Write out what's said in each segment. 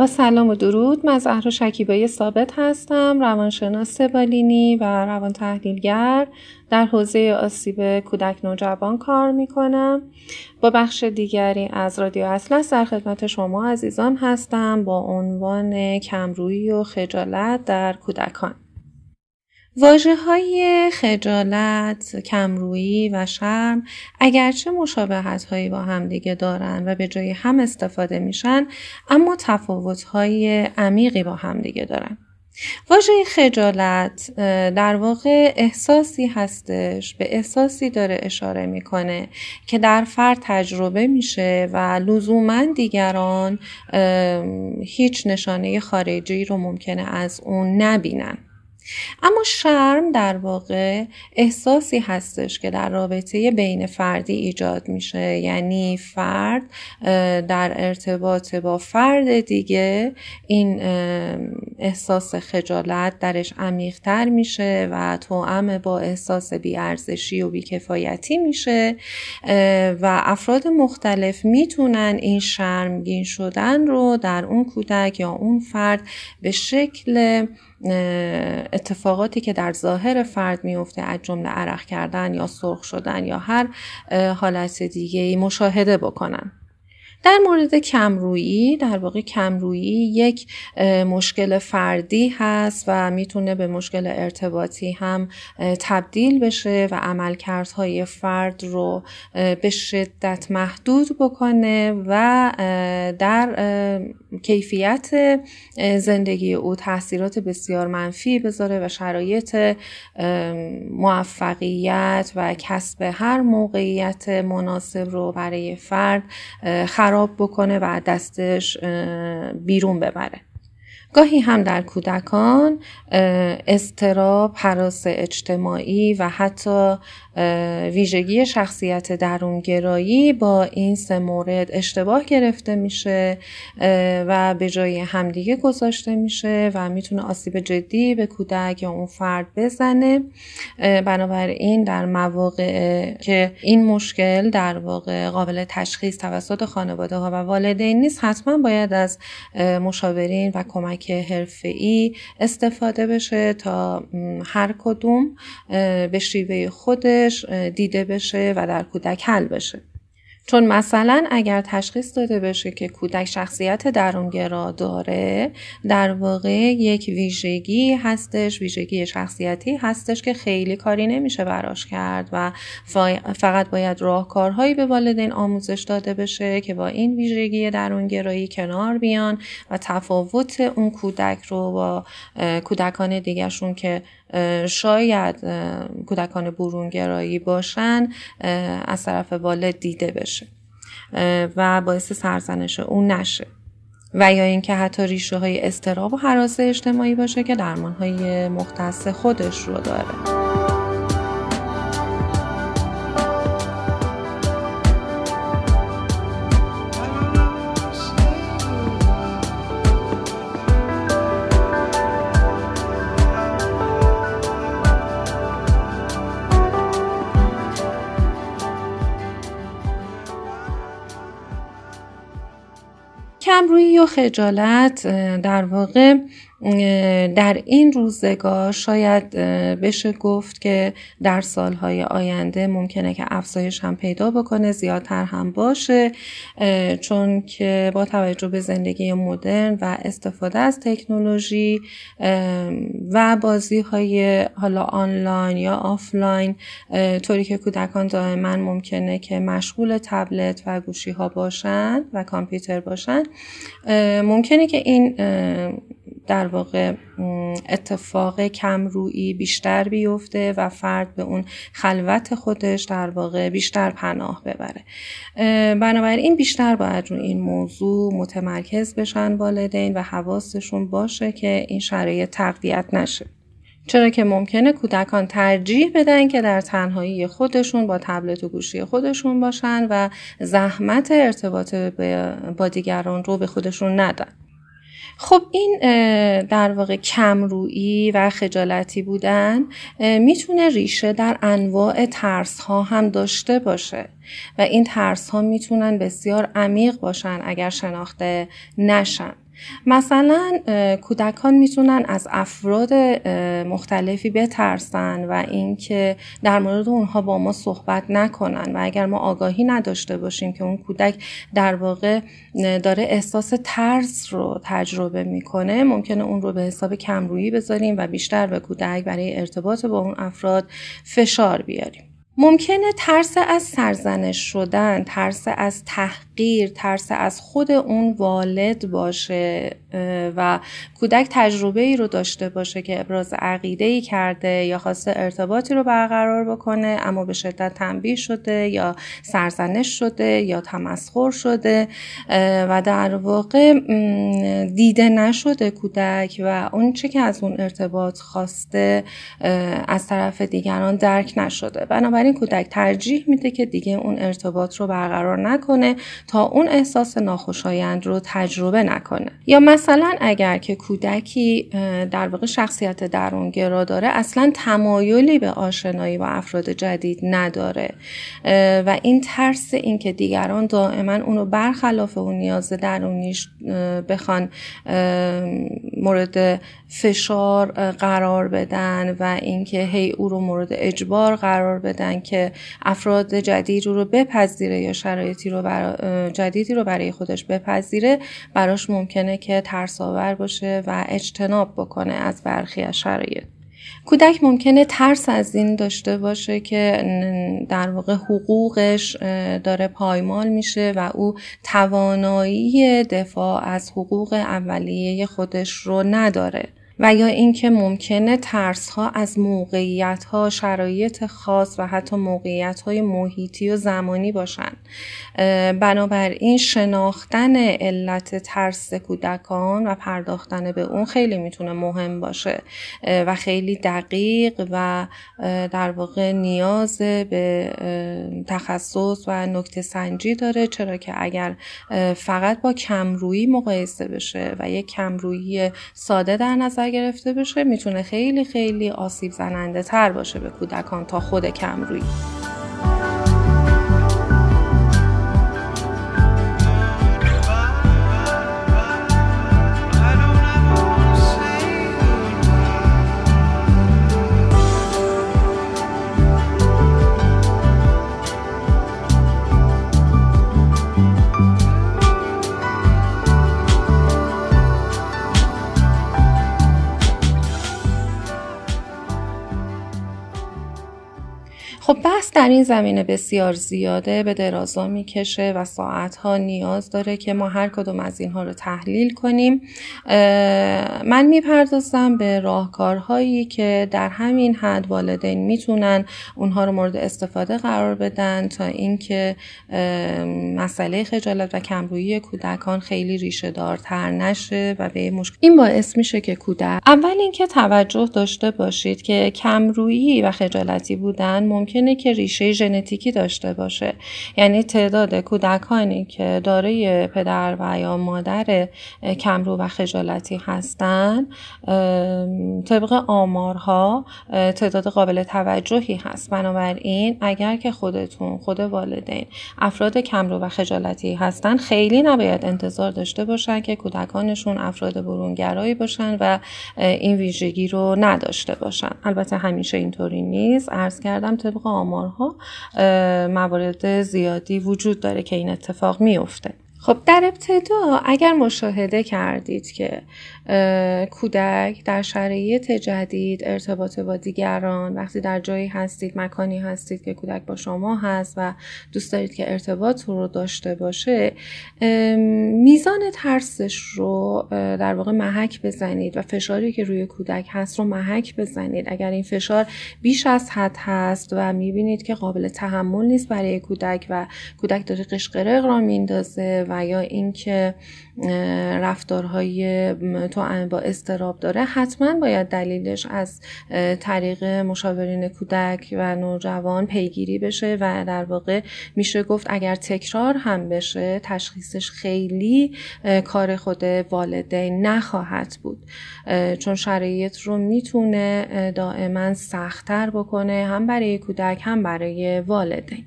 با سلام و درود. من زهرا شکیبایی ثابت هستم روانشناس بالینی و روان تحلیلگر در حوزه آسیب کودک نوجوان کار می کنم با بخش دیگری از رادیو اصلس در خدمت شما عزیزان هستم با عنوان کمرویی و خجالت در کودکان. واجه های خجالت، کمرویی و شرم اگرچه مشابهت هایی با همدیگه دارن و به جای هم استفاده میشن اما تفاوت های عمیقی با همدیگه دارن. واژه خجالت در واقع احساسی هستش به احساسی داره اشاره می‌کنه که در فرد تجربه میشه و لزوما دیگران هیچ نشانه خارجی رو ممکنه از اون نبینن اما شرم در واقع احساسی هستش که در رابطه بین فردی ایجاد میشه. یعنی فرد در ارتباط با فرد دیگه این احساس خجالت درش عمیقتر میشه و توأم با احساس بیارزشی و بیکفایتی میشه. و افراد مختلف می‌تونن این شرمگین شدن رو در اون کودک یا اون فرد به شکل اتفاقاتی که در ظاهر فرد میفته از جمله عرق کردن یا سرخ شدن یا هر حالت دیگه مشاهده بکنن. در مورد کمرویی در واقع کمرویی یک مشکل فردی هست و می‌تونه به مشکل ارتباطی هم تبدیل بشه و عملکردهای فرد رو به شدت محدود بکنه و در کیفیت زندگی او تاثیرات بسیار منفی بذاره و شرایط موفقیت و کسب هر موقعیت مناسب رو برای فرد خراب بکنه و دستش بیرون ببره. گاهی هم در کودکان استراب، حراس اجتماعی و حتی ویژگی شخصیت درونگرایی با این سه مورد اشتباه گرفته میشه و به جای همدیگه گذاشته میشه و می‌تونه آسیب جدی به کودک یا اون فرد بزنه. بنابراین در مواقع که این مشکل در واقع قابل تشخیص توسط خانواده ها و والدین نیست حتما باید از مشاورین و کمک حرفه‌ای استفاده بشه تا هر کدوم به شیوه خودش دیده بشه و در کودک حل بشه. چون مثلا اگر تشخیص داده بشه که کودک شخصیت درونگرا داره در واقع یک ویژگی هستش ویژگی شخصیتی هستش که خیلی کاری نمیشه براش کرد و فقط باید راهکارهایی به والدین آموزش داده بشه که با این ویژگی درونگرایی کنار بیان و تفاوت اون کودک رو با کودکان دیگرشون که شاید کودکان برونگرایی باشن از طرف والد دیده بشه. و باعث سرزنش اون نشه. و یا اینکه حتی ریشه های استراب و حراس اجتماعی باشه که درمان های مختص خودش رو داره. کمرویی و خجالت در واقع در این روزگار شاید بشه گفت که در سالهای آینده ممکنه که افزایش هم پیدا بکنه زیادتر هم باشه چون که با توجه به زندگی مدرن و استفاده از تکنولوژی و بازی های حالا آنلاین یا آفلاین طوری که کودکان دائما ممکنه که مشغول تبلت و گوشی ها باشن و کامپیوتر باشن ممکنه که این در واقع اتفاق کمرویی بیشتر بیفته و فرد به اون خلوت خودش در واقع بیشتر پناه ببره. بنابراین بیشتر باید رو این موضوع متمرکز بشن والدین و حواستشون باشه که این شرایط تقویت نشه. چرا که ممکنه کودکان ترجیح بدن که در تنهایی خودشون با تبلت و گوشی خودشون باشن و زحمت ارتباط با دیگران رو به خودشون ندن. خب این در واقع کمرویی و خجالتی بودن می‌تونه ریشه در انواع ترس ها هم داشته باشه و این ترس ها می‌تونن بسیار عمیق باشن اگر شناخته نشن. مثلا کودکان می‌تونن از افراد مختلفی بترسن و اینکه در مورد اونها با ما صحبت نکنن و اگر ما آگاهی نداشته باشیم که اون کودک در واقع داره احساس ترس رو تجربه می‌کنه ممکنه اون رو به حساب کمرویی بذاریم و بیشتر به کودک برای ارتباط با اون افراد فشار بیاریم. ممکنه ترس از سرزنش شدن، ترس از تحقیر، ترس از خود اون والد باشه و کودک تجربه ای رو داشته باشه که ابراز عقیده ای کرده یا خواسته ارتباطی رو برقرار بکنه اما به شدت تنبیه شده یا سرزنش شده یا تمسخر شده و در واقع دیده نشده کودک و اون چه که از اون ارتباط خواسته از طرف دیگران درک نشده. بنابراین کودک ترجیح میده که دیگه اون ارتباط رو برقرار نکنه. تا اون احساس ناخوشایند رو تجربه نکنه. یا مثلا اگر که کودکی در واقع شخصیت درونگرا داره اصلا تمایلی به آشنایی با افراد جدید نداره. و این ترس این که دیگران دائما اونو برخلاف اون نیاز درونیش بخوان مورد فشار قرار بدن و اینکه هی او رو مورد اجبار قرار بدن که افراد جدید رو بپذیره یا شرایطی رو جدیدی رو برای خودش بپذیره براش ممکنه که ترساور باشه و اجتناب بکنه از برخی از شرایط. کودک ممکنه ترس از این داشته باشه که در واقع حقوقش داره پایمال میشه و او توانایی دفاع از حقوق اولیه خودش رو نداره. و یا اینکه ممکنه ترس ها از موقعیت ها شرایط خاص و حتی موقعیت های محیطی و زمانی باشن. بنابراین شناختن علت ترس کودکان و پرداختن به اون خیلی می‌تونه مهم باشه. و خیلی دقیق و در واقع نیاز به تخصص و نکته سنجی داره. چرا که اگر فقط با کمرویی مقایسه بشه و یک کمرویی ساده در نظر گرفته بشه می‌تونه خیلی خیلی آسیب زننده تر باشه به کودکان تا خود کمرویی. خب بحث در این زمینه بسیار زیاده به درازا می‌کشه و ساعتها نیاز داره که ما هر کدوم از اینها رو تحلیل کنیم. من می‌پردازم به راهکارهایی که در همین حد والدین می‌تونن اونها رو مورد استفاده قرار بدن تا اینکه مسئله خجالت و کمرویی کودکان خیلی ریشه دارتر نشه و به مشکل. این باعث میشه که کودک اول اینکه توجه داشته باشید که کمرویی و خجالتی بودن ممکن ممکنه که ریشه ژنتیکی داشته باشه. یعنی تعداد کودکانی که دارای پدر و یا مادر کمرو و خجالتی هستند طبق آمارها تعداد قابل توجهی هست. بنابراین اگر که خودتون خود والدین افراد کمرو و خجالتی هستن خیلی نباید انتظار داشته باشن که کودکانشون افراد برونگرایی باشن و این ویژگی رو نداشته باشن. البته همیشه اینطوری نیست. عرض کردم طبق آمارها موارد زیادی وجود داره که این اتفاق میفته خب در ابتدا اگر مشاهده کردید که کودک در شرایط جدید ارتباط با دیگران وقتی در جایی هستید مکانی هستید که کودک با شما هست و دوست دارید که ارتباط رو داشته باشه میزان ترسش رو در واقع محک بزنید و فشاری که روی کودک هست رو محک بزنید. اگر این فشار بیش از حد هست و می‌بینید که قابل تحمل نیست برای کودک و کودک داره قشقرق را میندازه و یا اینکه رفتارهای تو با استراب داره حتما باید دلیلش از طریق مشاورین کودک و نوجوان پیگیری بشه و در واقع میشه گفت اگر تکرار هم بشه تشخیصش خیلی کار خود والدین نخواهد بود. چون شرایط رو می‌تونه دائما سختتر بکنه هم برای کودک هم برای والدین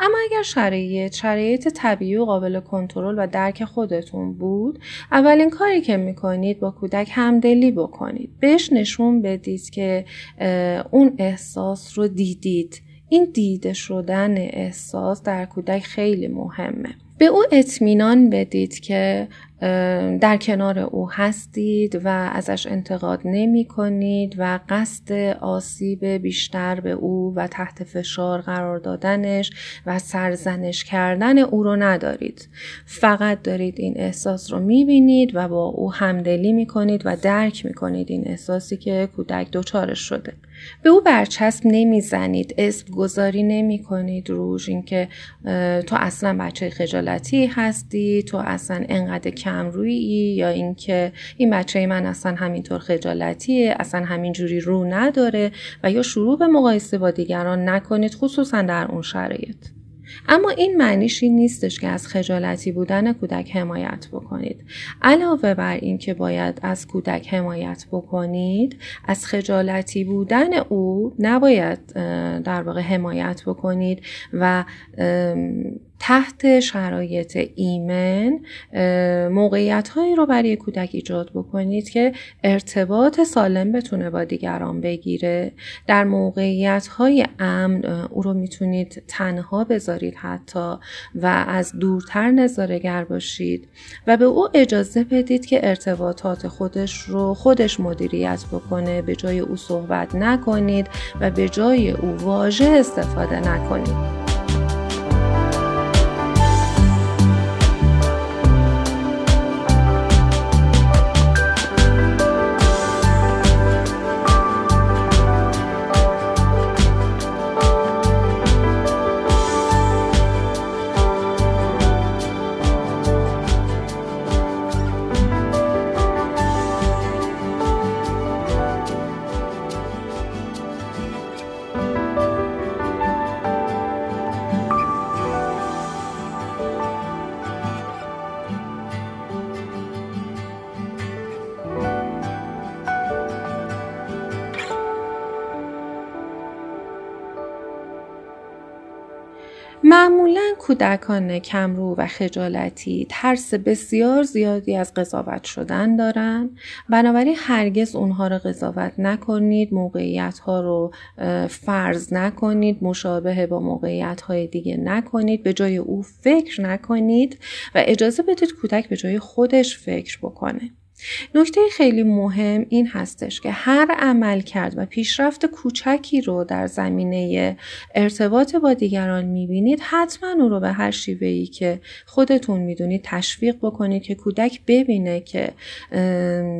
اما اگر شرایط شرایط طبیعی و قابل کنترل و درک خودتون بود اولین کاری که می‌کنید با کودک همدلی بکنید. بهش نشون بدید که اون احساس رو دیدید. این دیده شدن احساس در کودک خیلی مهمه. به او اطمینان بدید که در کنار او هستید و ازش انتقاد نمی کنید و قصد آسیب بیشتر به او و تحت فشار قرار دادنش و سرزنش کردن او رو ندارید. فقط دارید این احساس رو می بینید و با او همدلی می کنید و درک می کنید این احساسی که کودک دچارش شده. به او برچسب نمی‌زنید اسم گذاری نمی کنید روش اینکه تو اصلا بچه خجالتی هستی تو اصلا انقدر کمرویی یا اینکه این بچه من اصلا همینطور خجالتیه اصلا همینجوری رو نداره و یا شروع به مقایسه با دیگران نکنید خصوصا در اون شرایط. اما این معنیش این نیستش که از خجالتی بودن کودک حمایت بکنید. علاوه بر این که باید از کودک حمایت بکنید از خجالتی بودن او نباید در واقع حمایت بکنید و تحت شرایط ایمن موقعیت هایی رو برای کودک ایجاد بکنید که ارتباط سالم بتونه با دیگران بگیره. در موقعیت های امن او رو می‌تونید تنها بذارید حتی و از دورتر نظارگر باشید و به او اجازه بدید که ارتباطات خودش رو خودش مدیریت بکنه. به جای او صحبت نکنید و به جای او واژه استفاده نکنید. معمولا کودکان کمرو و خجالتی ترس بسیار زیادی از قضاوت شدن دارن. بنابراین هرگز اونها رو قضاوت نکنید موقعیت ها رو فرض نکنید مشابه با موقعیت های دیگه نکنید به جای او فکر نکنید و اجازه بدید کودک به جای خودش فکر بکنه. نکته خیلی مهم این هستش که هر عمل کرد و پیشرفت کوچکی رو در زمینه ارتباط با دیگران می‌بینید حتما اون رو به هر شیوهی که خودتون می‌دونید تشویق بکنید که کودک ببینه که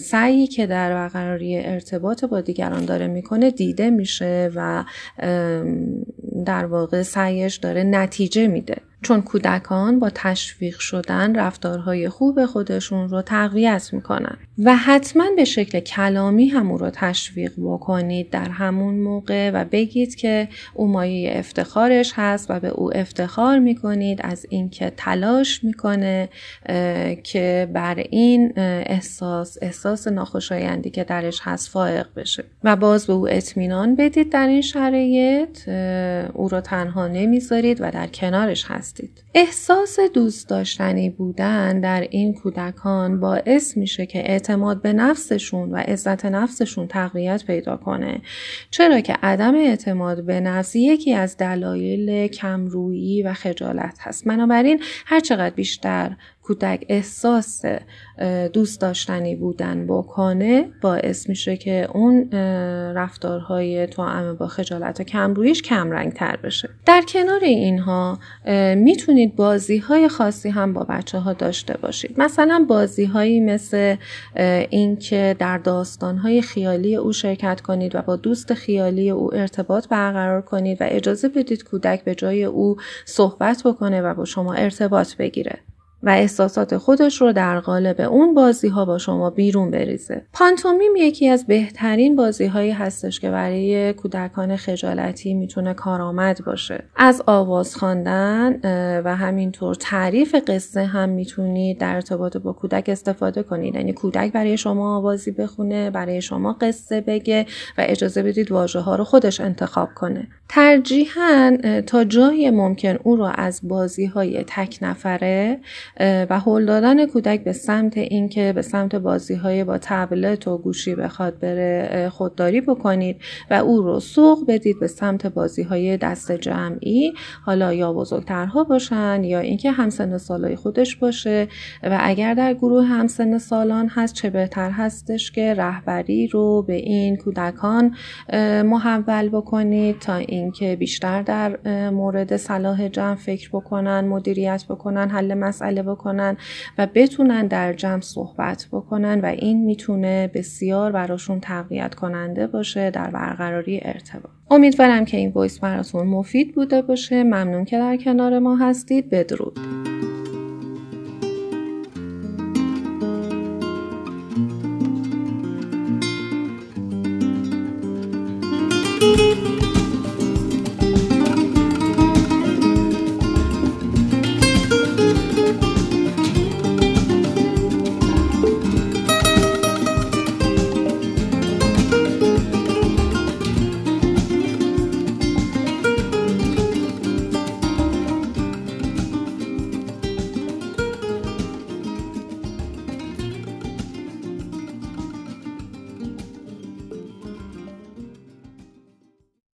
سعی که در برقراری ارتباط با دیگران داره می‌کنه دیده میشه و در واقع سعیش داره نتیجه میده. چون کودکان با تشویق شدن رفتارهای خوب خودشون رو تقویت می‌کنن. و حتما به شکل کلامی همون رو تشویق بکنید در همون موقع و بگید که او مایه افتخارش هست و به او افتخار می‌کنید از اینکه تلاش می‌کنه که بر این احساس احساس ناخوشایندی که درش هست فائق بشه. و باز به او اطمینان بدید در این شرایط او رو تنها نمی‌ذارید و در کنارش هست هستید. احساس دوست داشتنی بودن در این کودکان باعث میشه که اعتماد به نفسشون و عزت نفسشون تقویت پیدا کنه. چرا که عدم اعتماد به نفس یکی از دلایل کمرویی و خجالت هست. بنابراین هر چقدر بیشتر کودک احساس دوست داشتنی بودن بکنه باعث میشه که اون رفتارهای توأم با خجالت و کمرویش کم رنگ تر بشه. در کنار اینها می‌تونید بازی های خاصی هم با بچه ها داشته باشید. مثلا بازی هایی مثل اینکه در داستان های خیالی او شرکت کنید و با دوست خیالی او ارتباط برقرار کنید و اجازه بدید کودک به جای او صحبت بکنه و با شما ارتباط بگیره. و احساسات خودش رو در قالب اون بازی ها با شما بیرون بریزه. پانتومیم یکی از بهترین بازی هایی هستش که برای کودکان خجالتی می‌تونه کارآمد باشه. از آواز خواندن و همینطور تعریف قصه هم می‌تونید در ارتباط با کودک استفاده کنید. یعنی کودک برای شما آوازی بخونه، برای شما قصه بگه و اجازه بدید واژه ها رو خودش انتخاب کنه. ترجیحاً تا جای ممکن او رو از بازی های تک نفره و هل دادن کودک به سمت اینکه به سمت بازی های با تبلت و گوشی بخواد بره خودداری بکنید و او رو سوق بدید به سمت بازی های دست جمعی. حالا یا بزرگترها باشن یا اینکه همسن سالای خودش باشه و اگر در گروه همسن سالان هست چه بهتر هستش که رهبری رو به این کودکان محول بکنید تا اینکه بیشتر در مورد صلاح جمع فکر بکنن مدیریت بکنن حل مسئله بکنن و بتونن در جمع صحبت بکنن و این می‌تونه بسیار براشون تقویت کننده باشه در برقراری ارتباط. امیدوارم که این وایس براتون مفید بوده باشه. ممنون که در کنار ما هستید. بدرود.